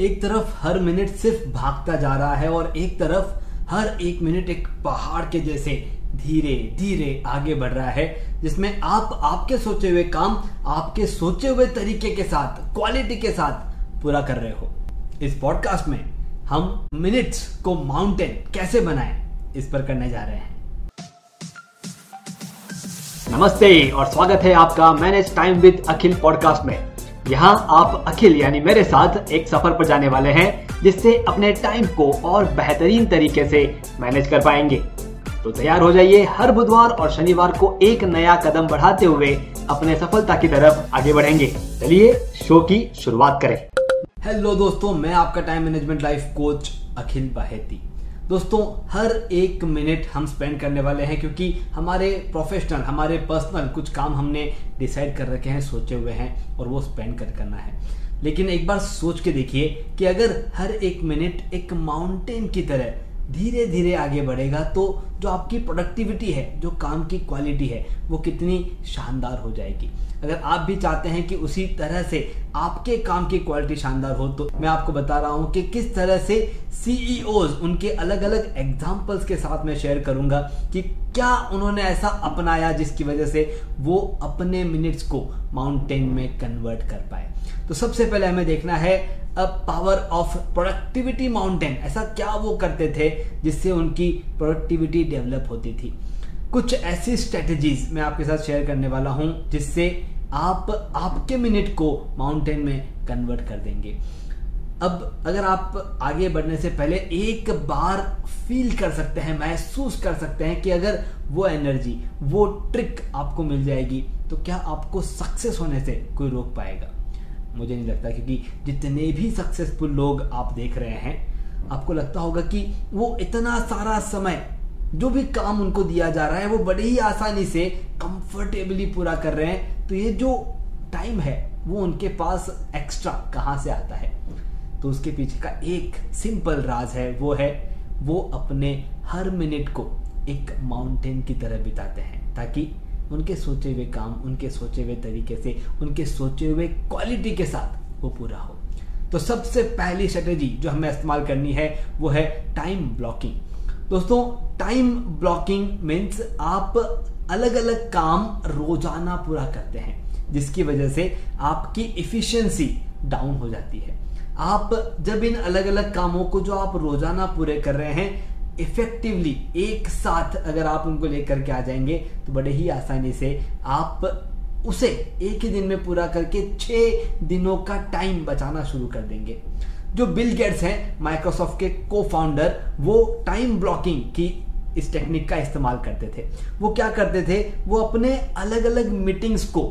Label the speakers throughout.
Speaker 1: एक तरफ़ हर मिनट सिर्फ़ भागता जा रहा है और एक तरफ़ हर एक मिनट एक पहाड़ के जैसे धीरे धीरे आगे बढ़ रहा है, जिसमें आप, आपके सोचे हुए काम, आपके सोचे हुए तरीके के साथ क्वालिटी के साथ पूरा कर रहे हो। इस पॉडकास्ट में हम मिनट्स को माउंटेन कैसे बनाएँ, इस पर करने जा रहे हैं। नमस्ते और स्वागत है आपका manage time with Akhil podcast में। यहाँ आप अखिल यानी मेरे साथ एक सफ़र पर जाने वाले हैं, जिससे अपने टाइम को और बेहतरीन तरीके से मैनेज कर पाएँगे। तो तैयार हो जाइए हर बुधवार और शनिवार को एक नया कदम बढ़ाते हुए अपने सफलता की तरफ़ आगे बढ़ेंगे। चलिए शो की शुरुआत करें। हेलो दोस्तों, मैं आपका time management life coach Akhil Baheti. दोस्तों, हर एक मिनट हम स्पेंड करने वाले हैं क्योंकि हमारे प्रोफेशनल हमारे पर्सनल कुछ काम हमने डिसाइड कर रखे हैं, सोचे हुए हैं और वो स्पेंड कर, करना है। लेकिन एक बार सोच के देखिए कि अगर हर एक मिनट एक माउंटेन की तरह धीरे धीरे आगे बढ़ेगा तो जो आपकी प्रोडक्टिविटी है, जो काम की क्वालिटी है, वो कितनी शानदार हो जाएगी। अगर आप भी चाहते हैं कि उसी तरह से आपके काम की क्वालिटी शानदार हो तो मैं आपको बता रहा हूँ कि किस तरह से सीईओज e उनके अलग अलग एग्जाम्पल्स के साथ मैं शेयर करूँगा कि क्या उन्होंने ऐसा अपनाया जिसकी वजह से वो अपने मिनट्स को माउंटेन में कन्वर्ट कर पाए। तो सबसे पहले हमें देखना है पावर ऑफ़ प्रोडक्टिविटी माउंटेन ऐसा क्या वो करते थे जिससे उनकी प्रोडक्टिविटी डेवलप होती थी? कुछ ऐसी स्ट्रेटजीज मैं आपके साथ शेयर करने वाला हूँ जिससे आप आपके मिनट को माउंटेन में कन्वर्ट कर देंगे। अब अगर आप आगे बढ़ने से पहले एक बार फील कर सकते हैं, महसूस कर सकते हैं कि अगर वो एनर्जी वो ट्रिक आपको मिल जाएगी तो क्या आपको सक्सेस होने से कोई रोक पाएगा? मुझे नहीं लगता क्योंकि जितने भी सक्सेसफुल लोग आप देख रहे हैं, आपको लगता होगा कि वो इतना सारा समय जो भी काम उनको दिया जा रहा है, वो बड़े ही आसानी से कंफर्टेबली पूरा कर रहे हैं। तो ये जो टाइम है, वो उनके पास एक्स्ट्रा कहाँ से आता है? तो उसके पीछे का एक सिंपल राज है, वो है, वो अपने हर मिनट को एक माउंटेन की तरह बिताते हैं, ताकि उनके सोचे हुए काम, उनके सोचे हुए तरीके से, उनके सोचे हुए क्वालिटी के साथ वो पूरा हो। तो सबसे पहली स्ट्रेटेजी जो हमें इस्तेमाल करनी है, वो है टाइम ब्लॉकिंग दोस्तों टाइम ब्लॉकिंग मीन्स आप अलग अलग काम रोज़ाना पूरा करते हैं, जिसकी वजह से आपकी इफिशियंसी डाउन हो जाती है। आप जब इन अलग अलग कामों को जो आप रोज़ाना पूरे कर रहे हैं इफेक्टिवली एक साथ अगर आप उनको लेकर के आ जाएँगे तो बड़े ही आसानी से आप उसे एक ही दिन में पूरा करके छह दिनों का टाइम बचाना शुरू कर देंगे। जो बिल गेट्स हैं माइक्रोसॉफ्ट के को फाउंडर वो टाइम ब्लॉकिंग की इस टेक्निक का इस्तेमाल करते थे। वो क्या करते थे? वो अपने अलग अलग मीटिंग्स को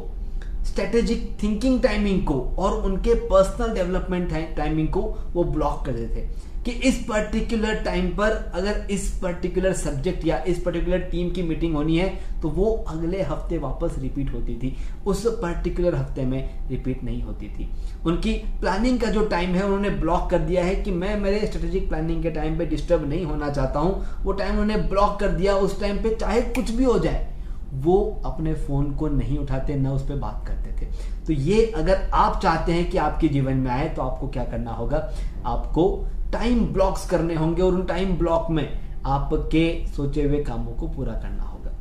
Speaker 1: स्ट्रेटेजिक थिंकिंग टाइमिंग को और उनके पर्सनल डेवलपमेंट टाइमिंग को वो ब्लॉक करते थे कि इस पर्टिकुलर टाइम पर अगर इस पर्टिकुलर सब्जेक्ट या इस पर्टिकुलर टीम की मीटिंग होनी है तो वो अगले हफ़्ते वापस रिपीट होती थी। उस पर्टिकुलर हफ़्ते में रिपीट नहीं होती थी। उनकी प्लानिंग का जो टाइम है, उन्होंने ब्लॉक कर दिया है कि मैं मेरे स्ट्रेटेजिक प्लानिंग के टाइम पे डिस्टर्ब नहीं होना चाहता हूँ। वो टाइम उन्होंने ब्लॉक कर दिया उस टाइम पे, चाहे कुछ भी हो जाए वो अपने फ़ोन को नहीं उठाते, न उस पर बात करते थे। तो ये अगर आप चाहते हैं कि आपके जीवन में आए तो आपको क्या करना होगा? आपको टाइम ब्लॉक्स करने होंगे और उन टाइम ब्लॉक में आपके सोचे हुए कामों को पूरा करना होगा।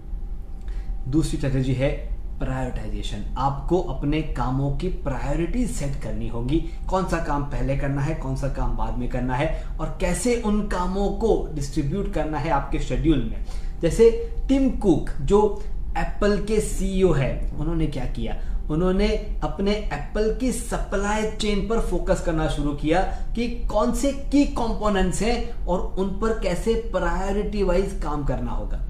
Speaker 1: दूसरी स्ट्रेटेजी है प्रायोरिटाइजेशन आपको अपने कामों की प्रायोरिटी सेट करनी होगी। कौन सा काम पहले करना है, कौन सा काम बाद में करना है और कैसे उन कामों को डिस्ट्रीब्यूट करना है आपके शेड्यूल में। जैसे टिम कुक जो एप्पल के सीईओ है। उन्होंने क्या किया? उन्होंने अपने एप्पल की सप्लाई चेन पर फोकस करना शुरू किया कि कौन से की कंपोनेंट्स हैं और उन पर कैसे प्रायोरिटी वाइज काम करना होगा।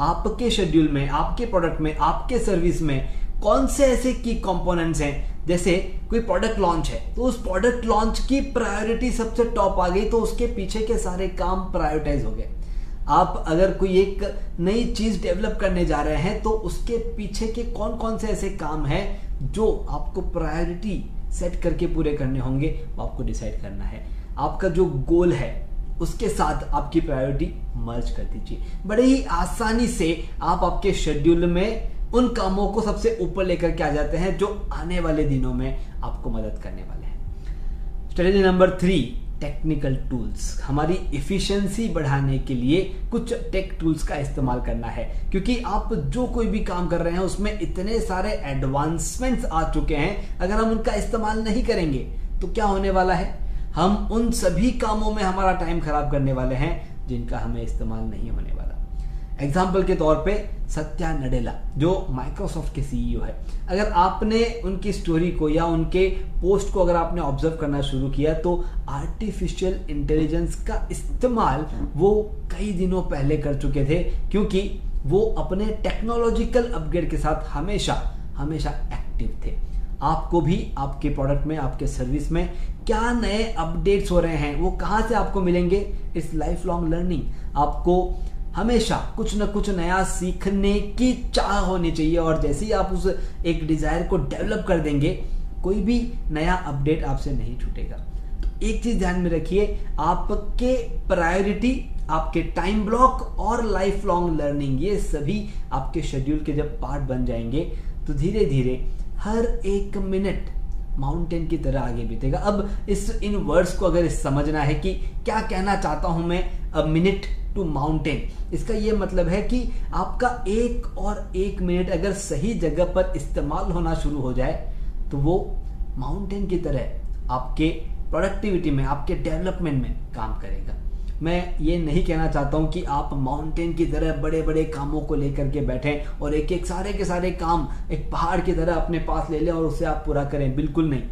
Speaker 1: आपके शेड्यूल में, आपके प्रोडक्ट में, आपके सर्विस में कौन से ऐसे की कंपोनेंट्स हैं? जैसे कोई प्रोडक्ट लॉन्च है तो उस प्रोडक्ट लॉन्च की प्रायोरिटी सबसे टॉप आ गई तो उसके पीछे के सारे काम प्रायोरिटाइज हो गए। आप अगर कोई एक नई चीज़ डेवलप करने जा रहे हैं तो उसके पीछे के कौन कौन से ऐसे काम हैं जो आपको प्रायोरिटी सेट करके पूरे करने होंगे, वो आपको डिसाइड करना है। आपका जो गोल है, उसके साथ आपकी प्रायोरिटी मर्ज कर दीजिए। बड़े ही आसानी से आप आपके शेड्यूल में उन कामों को सबसे ऊपर लेकर के आ जाते हैं जो आने वाले दिनों में आपको मदद करने वाले हैं। Strategy number three technical tools हमारी इफिशियंसी बढ़ाने के लिए कुछ टेक टूल्स का इस्तेमाल करना है। क्योंकि आप जो कोई भी काम कर रहे हैं, उसमें इतने सारे एडवांसमेंट्स आ चुके हैं, अगर हम उनका इस्तेमाल नहीं करेंगे तो क्या होने वाला है? हम उन सभी कामों में हमारा टाइम खराब करने वाले हैं, जिनका हमें इस्तेमाल नहीं होने वाला। एग्ज़ाम्पल के तौर पे सत्या नडेला, जो माइक्रोसॉफ्ट के सीईओ है। अगर आपने उनकी स्टोरी को या उनके पोस्ट को अगर आपने ऑब्ज़र्व करना शुरू किया तो आर्टिफिशियल इंटेलिजेंस का इस्तेमाल वो कई दिनों पहले कर चुके थे, क्योंकि वो अपने टेक्नोलॉजिकल अपग्रेड के साथ हमेशा हमेशा एक्टिव थे। आपको भी, आपके प्रोडक्ट में, आपके सर्विस में क्या नए अपडेट्स हो रहे हैं, वो कहाँ से आपको मिलेंगे? इट्स लाइफ लॉन्ग लर्निंग आपको हमेशा कुछ न कुछ नया सीखने की चाह होनी चाहिए। और जैसे ही आप उस एक डिज़ायर को डेवलप कर देंगे, कोई भी नया अपडेट आपसे नहीं छूटेगा। तो एक चीज़ ध्यान में रखिए, आपके प्रायोरिटी आपके टाइम ब्लॉक और लाइफ लॉन्ग लर्निंग ये सभी आपके शेड्यूल के जब पार्ट बन जाएँगे तो धीरे धीरे हर एक मिनट माउंटेन की तरह आगे बीतेगा। अब इस इन वर्ड्स को अगर समझना है कि क्या कहना चाहता हूँ मैं अ मिनट टू माउंटेन। इसका यह मतलब है कि आपका एक और एक मिनट अगर सही जगह पर इस्तेमाल होना शुरू हो जाए तो वो माउंटेन की तरह आपके प्रोडक्टिविटी में, आपके डेवलपमेंट में काम करेगा। मैं ये नहीं कहना चाहता हूँ कि आप माउंटेन की तरह बड़े बड़े कामों को लेकर के बैठे और एक एक सारे के सारे काम एक पहाड़ की तरह अपने पास ले लें और उसे आप पूरा करें। बिल्कुल नहीं।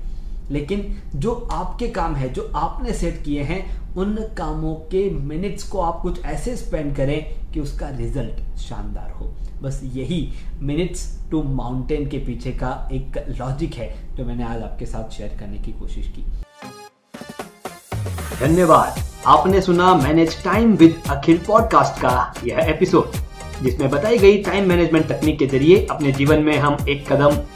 Speaker 1: लेकिन जो आपके काम है, जो आपने सेट किए हैं, उन कामों के मिनट्स को आप कुछ ऐसे स्पेंड करें कि उसका रिज़ल्ट शानदार हो। बस यही मिनट्स टू माउंटेन के पीछे का एक लॉजिक है जो मैंने आज आपके साथ शेयर करने की कोशिश की। धन्यवाद। आपने सुना manage time with Akhil podcast का यह एपिसोड जिसमें बताई गई टाइम मैनेजमेंट तकनीक के ज़रिए अपने जीवन में हम एक कदम